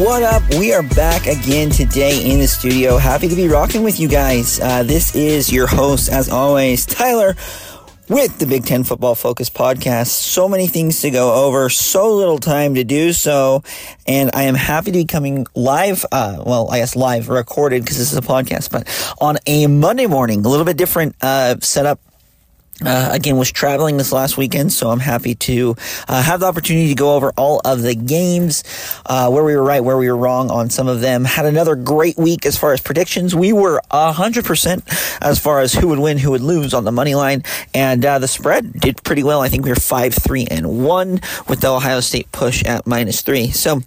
What up? We are back again today in the studio. Happy to be rocking with you guys. Uh, this is your host, as always, Tyler, with the Big Ten Football Focus podcast. So many things to go over, so little time to do so. And I am happy to be coming live, uh, well, I guess live, recorded because this is a podcast, but on a Monday morning, a little bit different uh, setup uh, again, was traveling this last weekend, so I'm happy to uh, have the opportunity to go over all of the games, uh, where we were right, where we were wrong on some of them. Had another great week as far as predictions. We were 100% as far as who would win, who would lose on the money line, and uh, the spread did pretty well. I think we were 5 3 and 1 with the Ohio State push at minus 3. So,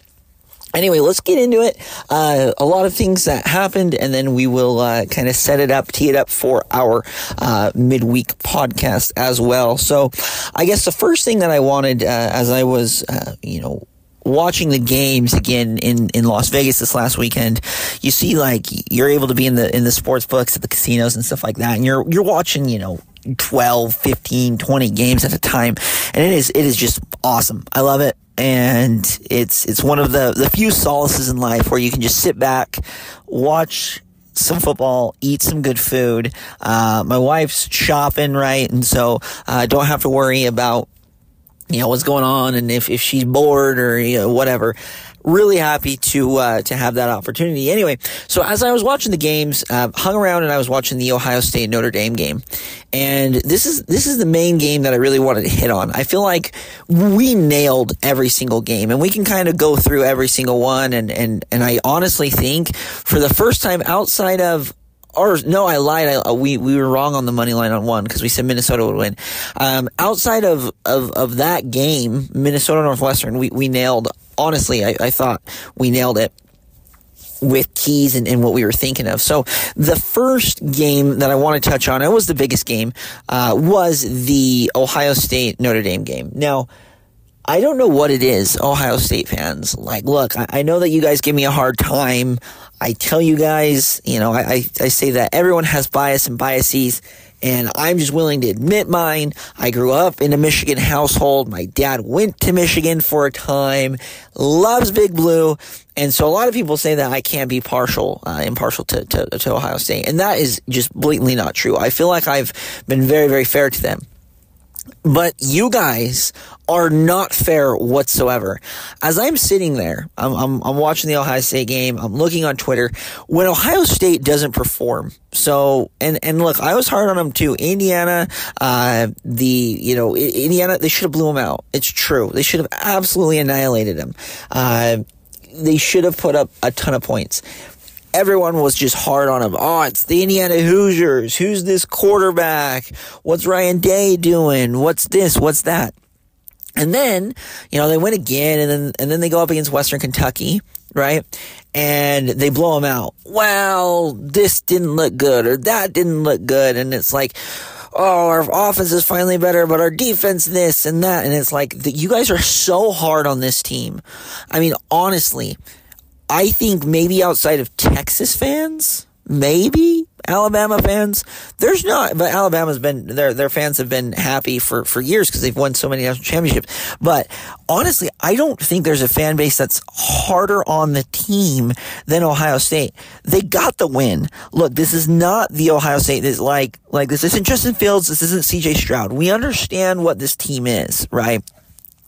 Anyway, let's get into it. Uh, a lot of things that happened, and then we will uh, kind of set it up, tee it up for our uh, midweek podcast as well. So, I guess the first thing that I wanted, uh, as I was, uh, you know, watching the games again in, in Las Vegas this last weekend, you see like you're able to be in the in the sports books at the casinos and stuff like that, and you're you're watching, you know, 12, 15, 20 games at a time. And it is, it is just awesome. I love it. And it's, it's one of the, the few solaces in life where you can just sit back, watch some football, eat some good food. Uh, my wife's shopping, right? And so I uh, don't have to worry about, you know, what's going on and if, if she's bored or, you know, whatever really happy to uh, to have that opportunity. Anyway, so as I was watching the games, uh, hung around and I was watching the Ohio State Notre Dame game, and this is this is the main game that I really wanted to hit on. I feel like we nailed every single game, and we can kind of go through every single one. And and and I honestly think for the first time outside of or no, I lied. I, we we were wrong on the money line on one because we said Minnesota would win. Um, outside of, of of that game, Minnesota Northwestern, we we nailed. Honestly, I, I thought we nailed it with keys and, and, what we were thinking of. So the first game that I want to touch on, it was the biggest game, uh, was the Ohio State Notre Dame game. Now, I don't know what it is, Ohio State fans. Like, look, I, I know that you guys give me a hard time. I tell you guys, you know, I, I, I say that everyone has bias and biases and I'm just willing to admit mine. I grew up in a Michigan household. My dad went to Michigan for a time, loves Big Blue, and so a lot of people say that I can't be partial, uh, impartial to, to, to Ohio State, and that is just blatantly not true. I feel like I've been very, very fair to them. But you guys are not fair whatsoever. As I'm sitting there, I'm, I'm, I'm, watching the Ohio State game, I'm looking on Twitter, when Ohio State doesn't perform. So, and, and look, I was hard on them too. Indiana, uh, the, you know, Indiana, they should have blew them out. It's true. They should have absolutely annihilated them. Uh, they should have put up a ton of points everyone was just hard on him. Oh, it's the Indiana Hoosiers. Who's this quarterback? What's Ryan Day doing? What's this? What's that? And then, you know, they win again and then, and then they go up against Western Kentucky, right? And they blow them out. Well, this didn't look good or that didn't look good. And it's like, oh, our offense is finally better, but our defense this and that. And it's like, the, you guys are so hard on this team. I mean, honestly, I think maybe outside of Texas fans, maybe Alabama fans, there's not, but Alabama's been, their, their fans have been happy for, for years because they've won so many national championships. But honestly, I don't think there's a fan base that's harder on the team than Ohio State. They got the win. Look, this is not the Ohio State that's like, like this isn't Justin Fields. This isn't CJ Stroud. We understand what this team is, right?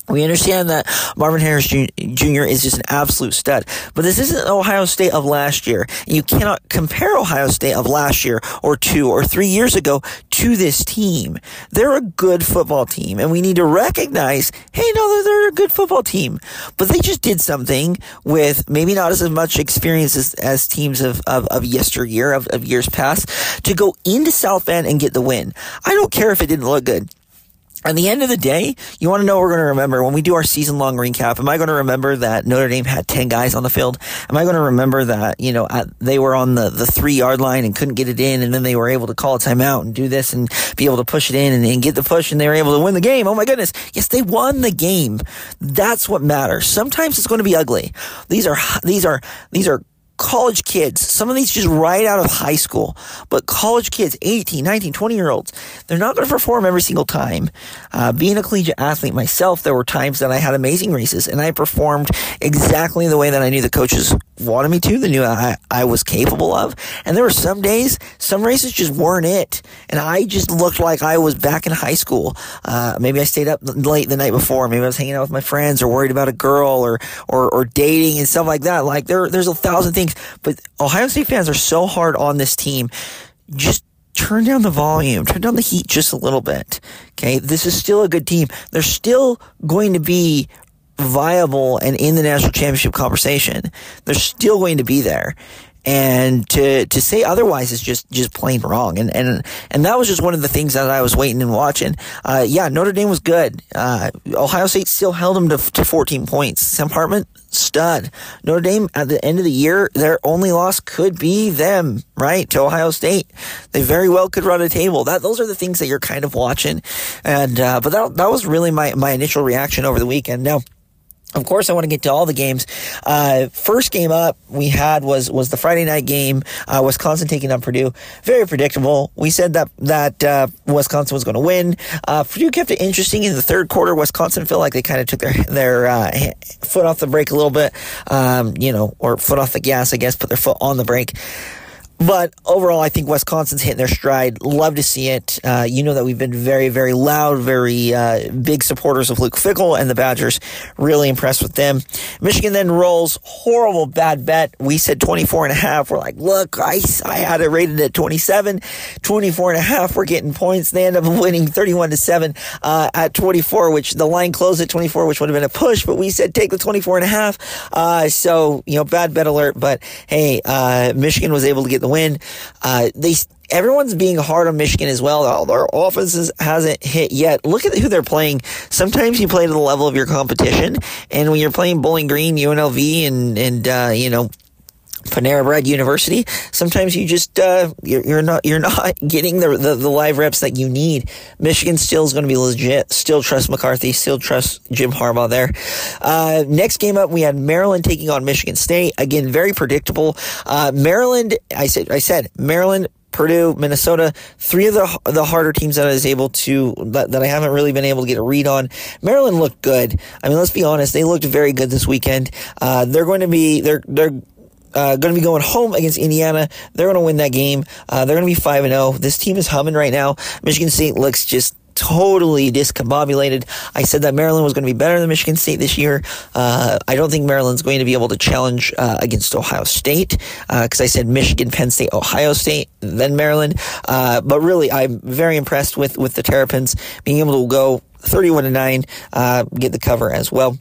We understand that Marvin Harrison Jr. is just an absolute stud, but this isn't Ohio State of last year. You cannot compare Ohio State of last year or two or three years ago to this team. They're a good football team, and we need to recognize, hey, no, they're a good football team, but they just did something with maybe not as much experience as, as teams of, of, of yesteryear, of, of years past, to go into South Bend and get the win. I don't care if it didn't look good. At the end of the day, you want to know what we're going to remember when we do our season long recap. Am I going to remember that Notre Dame had 10 guys on the field? Am I going to remember that, you know, at, they were on the, the three yard line and couldn't get it in and then they were able to call a timeout and do this and be able to push it in and, and get the push and they were able to win the game? Oh my goodness. Yes, they won the game. That's what matters. Sometimes it's going to be ugly. These are, these are, these are college kids, some of these just right out of high school, but college kids, 18, 19, 20 year olds, they're not going to perform every single time. Uh, being a collegiate athlete myself, there were times that I had amazing races and I performed exactly the way that I knew the coaches wanted me to, the knew I, I was capable of. And there were some days, some races just weren't it. And I just looked like I was back in high school. Uh, maybe I stayed up late the night before. Maybe I was hanging out with my friends or worried about a girl or, or, or dating and stuff like that. Like there, there's a thousand things, but Ohio State fans are so hard on this team. Just turn down the volume, turn down the heat just a little bit. Okay. This is still a good team. They're still going to be viable and in the national championship conversation. They're still going to be there and to to say otherwise is just just plain wrong. And and and that was just one of the things that I was waiting and watching. Uh, yeah, Notre Dame was good. Uh, Ohio State still held them to, to 14 points. Sam Hartman stud. Notre Dame at the end of the year, their only loss could be them, right? To Ohio State. They very well could run a table. That those are the things that you're kind of watching. And uh, but that that was really my my initial reaction over the weekend. Now of course, I want to get to all the games. Uh, first game up we had was was the Friday night game. Uh, Wisconsin taking on Purdue. Very predictable. We said that that uh, Wisconsin was going to win. Uh, Purdue kept it interesting in the third quarter. Wisconsin felt like they kind of took their their uh, foot off the brake a little bit, um, you know, or foot off the gas, I guess. Put their foot on the brake. But overall, I think Wisconsin's hitting their stride. Love to see it. Uh, you know that we've been very, very loud, very uh, big supporters of Luke Fickell and the Badgers. Really impressed with them. Michigan then rolls. Horrible bad bet. We said 24 and a half. We're like, look, I, I had it rated at 27. 24 and a half. We're getting points. They end up winning 31 to 7 uh, at 24, which the line closed at 24, which would have been a push, but we said take the 24 and a half. Uh, so, you know, bad bet alert. But hey, uh, Michigan was able to get the the win. Uh, they everyone's being hard on Michigan as well. Their offense hasn't hit yet. Look at who they're playing. Sometimes you play to the level of your competition, and when you're playing Bowling Green, UNLV, and and uh, you know Panera Bread University, sometimes you just uh, you're, you're, not you're not getting the, the, the live reps that you need. Michigan still is going to be legit. Still trust McCarthy. Still trust Jim Harbaugh there. Uh, next game up, we had Maryland taking on Michigan State. Again, very predictable. Uh, Maryland, I said I said Maryland Purdue, Minnesota, three of the the harder teams that I was able to that, that I haven't really been able to get a read on. Maryland looked good. I mean, let's be honest, they looked very good this weekend. Uh, they're going to be they're they're uh, going to be going home against Indiana. They're going to win that game. Uh, they're going to be 5 and 0. This team is humming right now. Michigan State looks just totally discombobulated. I said that Maryland was going to be better than Michigan State this year. Uh, I don't think Maryland's going to be able to challenge uh, against Ohio State because uh, I said Michigan, Penn State, Ohio State, then Maryland. Uh, but really, I'm very impressed with with the Terrapins being able to go 31 to nine, uh, get the cover as well.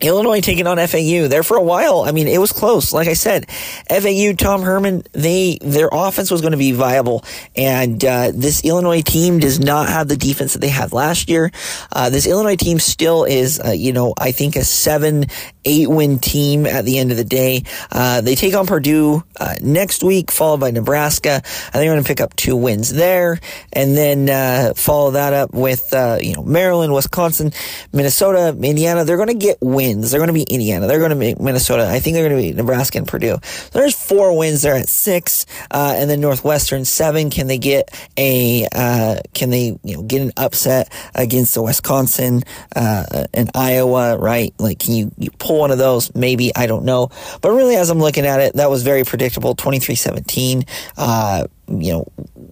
Illinois taking on FAU there for a while. I mean, it was close. Like I said, FAU, Tom Herman, they their offense was going to be viable, and uh, this Illinois team does not have the defense that they had last year. Uh, this Illinois team still is, uh, you know, I think a seven, eight win team at the end of the day. Uh, they take on Purdue uh, next week, followed by Nebraska. I think they're going to pick up two wins there, and then uh, follow that up with you know Maryland, Wisconsin, Minnesota, Indiana. They're going to get wins wins. They're going to be Indiana. They're going to be Minnesota. I think they're going to be Nebraska and Purdue. So there's four wins there at six, uh, and then Northwestern seven. Can they get a? Uh, can they you know get an upset against the Wisconsin uh, and Iowa? Right? Like, can you, you pull one of those? Maybe I don't know. But really, as I'm looking at it, that was very predictable. 23-17. Uh, you know,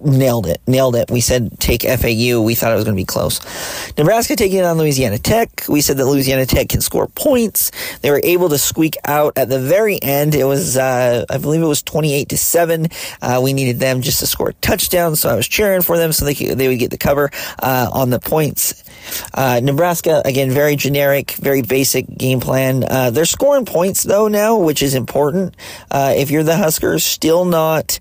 nailed it, nailed it. We said take FAU. We thought it was going to be close. Nebraska taking on Louisiana Tech. We said that Louisiana Tech can score points. They were able to squeak out at the very end. It was, uh, I believe it was 28 to 7. Uh, we needed them just to score a touchdown. So I was cheering for them so they could, they would get the cover, uh, on the points. Uh, Nebraska, again, very generic, very basic game plan. Uh, they're scoring points though now, which is important. Uh, if you're the Huskers, still not,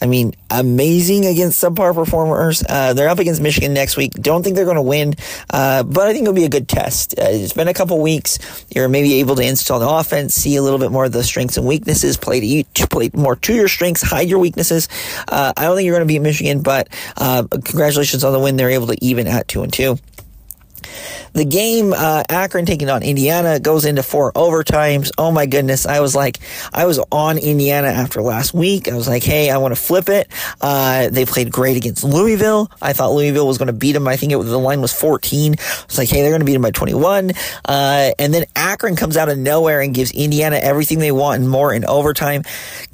I mean, amazing against subpar performers. Uh, they're up against Michigan next week. Don't think they're going to win, uh, but I think it'll be a good test. Uh, it's been a couple weeks. You're maybe able to install the offense, see a little bit more of the strengths and weaknesses, play to play more to your strengths, hide your weaknesses. Uh, I don't think you're going to beat Michigan, but uh, congratulations on the win. They're able to even at two and two. The game, uh, Akron taking on Indiana, goes into four overtimes. Oh my goodness. I was like, I was on Indiana after last week. I was like, hey, I want to flip it. Uh, they played great against Louisville. I thought Louisville was going to beat them. I think it was, the line was 14. I was like, hey, they're going to beat them by 21. Uh, and then Akron comes out of nowhere and gives Indiana everything they want and more in overtime.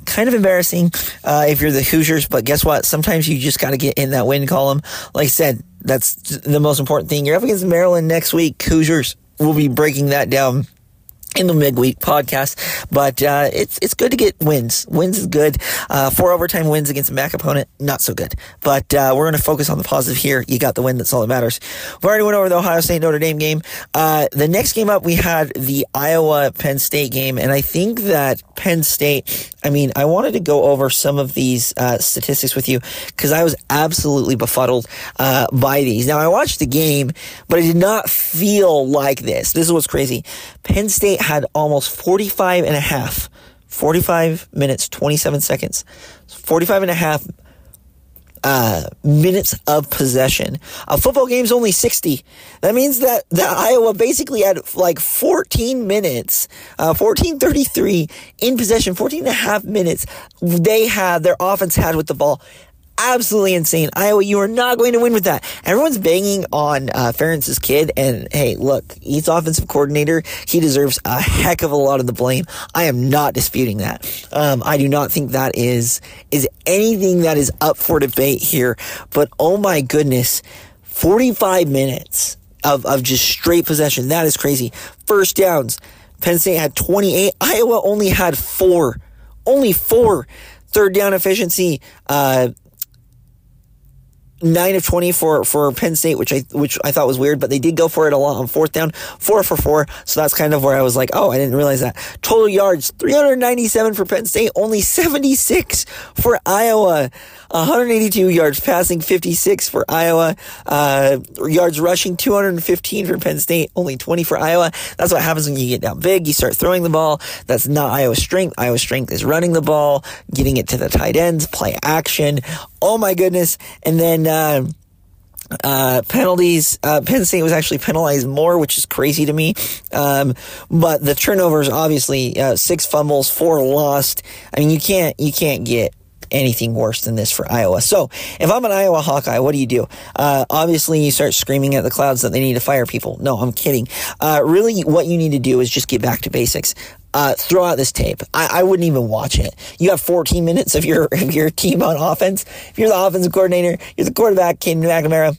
Kind of embarrassing uh, if you're the Hoosiers, but guess what? Sometimes you just got to get in that win column. Like I said, that's the most important thing. You're up against Maryland next week. Hoosiers will be breaking that down in the midweek podcast. But uh, it's it's good to get wins. Wins is good. Uh, four overtime wins against a MAC opponent, not so good. But uh, we're going to focus on the positive here. You got the win. That's all that matters. We already went over the Ohio State Notre Dame game. Uh, the next game up, we had the Iowa Penn State game, and I think that Penn State. I mean, I wanted to go over some of these uh, statistics with you because I was absolutely befuddled uh, by these. Now I watched the game, but I did not feel like this. This is what's crazy. Penn State had almost 45 and a half, 45 minutes, 27 seconds, 45 and a half uh, minutes of possession. A football game's only 60. That means that, that Iowa basically had like 14 minutes, uh, 1433 in possession, 14 and a half minutes they had, their offense had with the ball absolutely insane. Iowa, you are not going to win with that. Everyone's banging on uh, kid, and hey, look, he's offensive coordinator. He deserves a heck of a lot of the blame. I am not disputing that. Um, I do not think that is is anything that is up for debate here. But oh my goodness, forty five minutes of of just straight possession. That is crazy. First downs. Penn State had 28. Iowa only had four. Only four. Third down efficiency. Uh, nine of 20 for, for Penn State, which I, which I thought was weird, but they did go for it a lot on fourth down, four for four. So that's kind of where I was like, oh, I didn't realize that. Total yards, 397 for Penn State, only 76 for Iowa. 182 yards passing, 56 for Iowa. Uh, yards rushing, 215 for Penn State, only 20 for Iowa. That's what happens when you get down big. You start throwing the ball. That's not Iowa's strength. Iowa's strength is running the ball, getting it to the tight ends, play action. Oh my goodness. And then, uh, uh, penalties. Uh, Penn State was actually penalized more, which is crazy to me. Um, but the turnovers, obviously, uh, six fumbles, four lost. I mean, you can't, you can't get anything worse than this for Iowa. So if I'm an Iowa Hawkeye, what do you do? Uh, obviously, you start screaming at the clouds that they need to fire people. No, I'm kidding. Uh, really, what you need to do is just get back to basics. Uh, throw out this tape. I, I, wouldn't even watch it. You have 14 minutes of your of your team on offense. If you're the offensive coordinator, you're the quarterback, Cade McNamara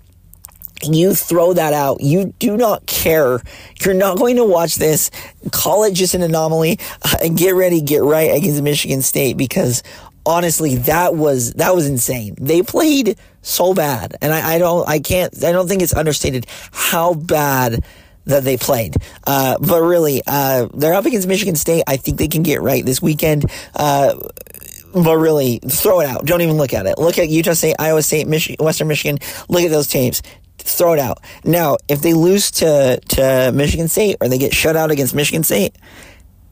you throw that out. You do not care. You're not going to watch this. Call it just an anomaly uh, get ready, get right against Michigan State because honestly, that was that was insane. They played so bad, and I, I don't, I can't, I don't think it's understated how bad that they played. Uh, but really, uh, they're up against Michigan State. I think they can get right this weekend. Uh, but really, throw it out. Don't even look at it. Look at Utah State, Iowa State, Mich- Western Michigan. Look at those teams. Throw it out. Now, if they lose to, to Michigan State or they get shut out against Michigan State,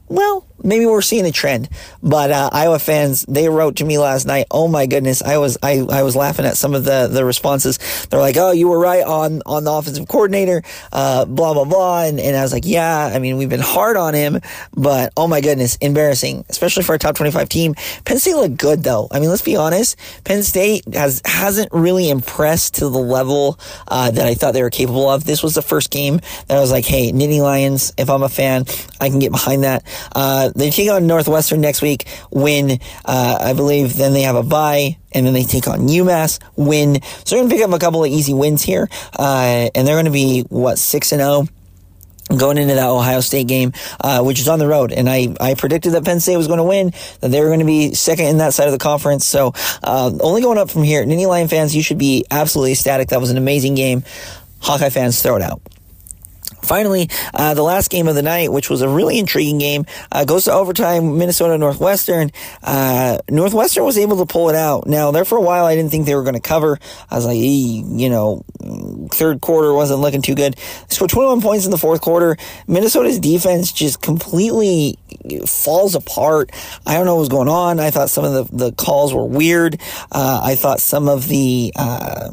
well, maybe we're seeing a trend. But uh, Iowa fans, they wrote to me last night. Oh my goodness, I was I, I was laughing at some of the the responses. They're like, "Oh, you were right on on the offensive coordinator." Uh, blah blah blah, and, and I was like, "Yeah, I mean, we've been hard on him, but oh my goodness, embarrassing, especially for a top twenty five team." Penn State looked good though. I mean, let's be honest. Penn State has hasn't really impressed to the level uh, that I thought they were capable of. This was the first game that I was like, "Hey, Nittany Lions, if I'm a fan, I can get behind that." Uh, they take on Northwestern next week, win, uh, I believe. Then they have a bye, and then they take on UMass, win. So they're going to pick up a couple of easy wins here, uh, and they're going to be, what, 6 and 0? going into that Ohio State game, uh, which is on the road. And I, I predicted that Penn State was going to win, that they were going to be second in that side of the conference. So uh, only going up from here. Nittany Lion fans, you should be absolutely ecstatic. That was an amazing game. Hawkeye fans, throw it out. Finally, uh, the last game of the night, which was a really intriguing game, uh, goes to overtime. Minnesota Northwestern. Uh, Northwestern was able to pull it out. Now, there for a while, I didn't think they were going to cover. I was like, you know, third quarter wasn't looking too good. Scored 21 points in the fourth quarter. Minnesota's defense just completely falls apart. I don't know what was going on. I thought some of the, the calls were weird. Uh, I thought some of the, uh,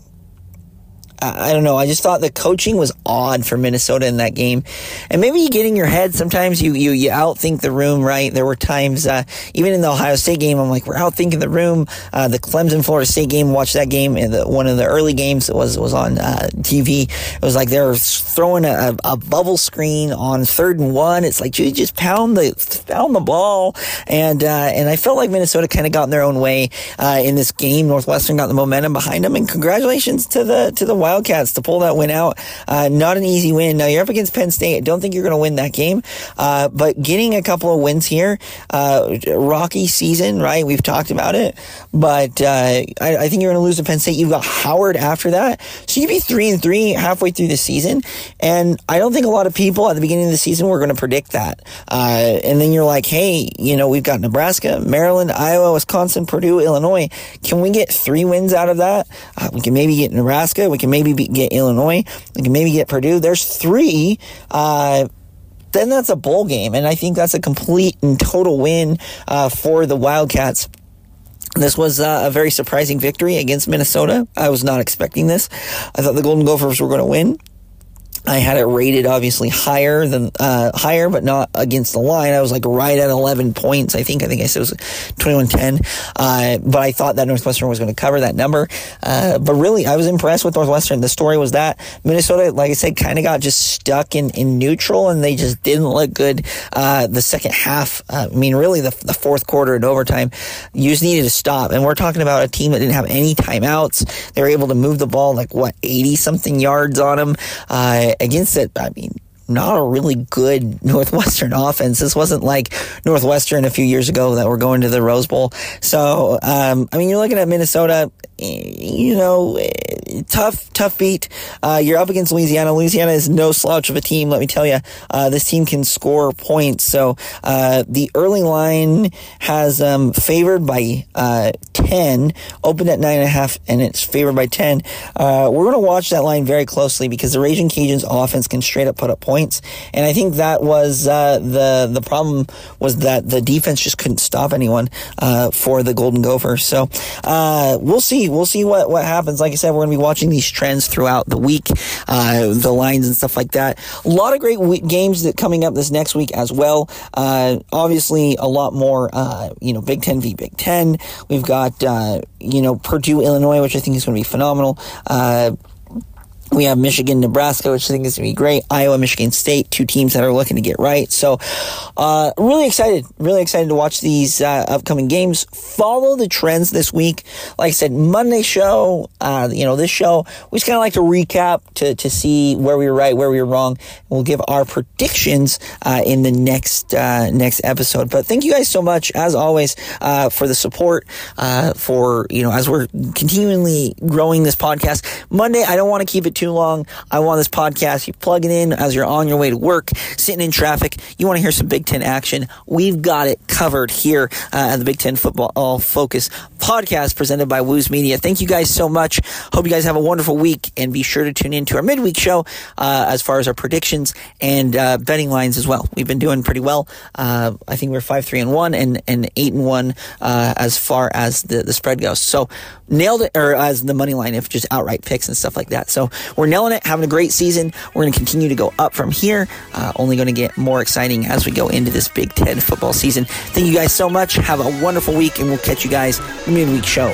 I don't know. I just thought the coaching was odd for Minnesota in that game, and maybe you get in your head. Sometimes you you you outthink the room. Right? There were times, uh, even in the Ohio State game, I'm like, we're outthinking the room. Uh, the Clemson Florida State game, watch that game. In the, one of the early games that was was on uh, TV. It was like they were throwing a, a, bubble screen on third and one. It's like you just pound the pound the ball, and uh, and I felt like Minnesota kind of got in their own way uh, in this game. Northwestern got the momentum behind them, and congratulations to the to the Wildcats to pull that win out. Uh, not an easy win. Now you're up against Penn State. I don't think you're going to win that game, uh, but getting a couple of wins here, uh, rocky season, right? We've talked about it, but uh, I, I, think you're going to lose to Penn State. You've got Howard after that, so you'd be three and three halfway through the season, and I don't think a lot of people at the beginning of the season were going to predict that. Uh, and then you're like, hey, you know, we've got Nebraska, Maryland, Iowa, Wisconsin, Purdue, Illinois. Can we get three wins out of that? Uh, we can maybe get Nebraska. We can maybe be, get Illinois. Can maybe get Purdue. There's three. Uh, then that's a bowl game, and I think that's a complete and total win uh, for the Wildcats. This was uh, a very surprising victory against Minnesota. I was not expecting this. I thought the Golden Gophers were going to win. I had it rated obviously higher than uh, higher, but not against the line. I was like right at 11 points. I think I think I said it was 21-10. Uh, but I thought that Northwestern was going to cover that number. Uh, but really, I was impressed with Northwestern. The story was that Minnesota, like I said, kind of got just stuck in, in neutral, and they just didn't look good uh, the second half. Uh, I mean, really, the, the fourth quarter and overtime, you just needed to stop. And we're talking about a team that didn't have any timeouts. They were able to move the ball like what 80 something yards on them. Uh, against it, I mean, not a really good Northwestern offense. This wasn't like Northwestern a few years ago that were going to the Rose Bowl. So, um, I mean, you're looking at Minnesota, you know, tough, tough beat. Uh, you're up against Louisiana. Louisiana is no slouch of a team. Let me tell you, uh, this team can score points. So, uh, the early line has, um, favored by, uh, 10, opened at nine and a half, and it's favored by 10. Uh, we're going to watch that line very closely because the Raging Cajuns offense can straight up put up points. And I think that was, uh, the, the problem was that the defense just couldn't stop anyone, for the Golden Gophers. So, we'll see we'll see what, what happens. Like I said, we're going to be watching these trends throughout the week, uh, the lines and stuff like that. A lot of great games that coming up this next week as well. Uh, obviously, a lot more, uh, you know, Big Ten v Big Ten. We've got, uh, you know, Purdue, Illinois, which I think is going to be phenomenal. We have Michigan, Nebraska, which I think is going to be great. Iowa, Michigan State, two teams that are looking to get right. So, uh, really excited, really excited to watch these uh, upcoming games. Follow the trends this week. Like I said, Monday show, uh, you know, this show, we just kind of like to recap to, to see where we were right, where we were wrong. We'll give our predictions uh, in the next uh, next episode. But thank you guys so much, as always, uh, for the support, for, you know, as we're continually growing this podcast. Monday, I don't want to keep it too long. I want this podcast. You plug it in as you're on your way to work, sitting in traffic. You want to hear some Big Ten action. We've got it covered here uh, at the Big Ten Football All Focus podcast presented by Woos Media. Thank you guys so much. Hope you guys have a wonderful week and be sure to tune in to our midweek show uh, as far as our predictions and uh, betting lines as well. We've been doing pretty well. Uh, I think we're five, three, and one, and and eight and one uh, as far as the the spread goes. So nailed it, or as the money line, if just outright picks and stuff like that. So we're nailing it, having a great season. We're going to continue to go up from here. Uh, only going to get more exciting as we go into this Big Ten football season. Thank you guys so much. Have a wonderful week, and we'll catch you guys midweek show.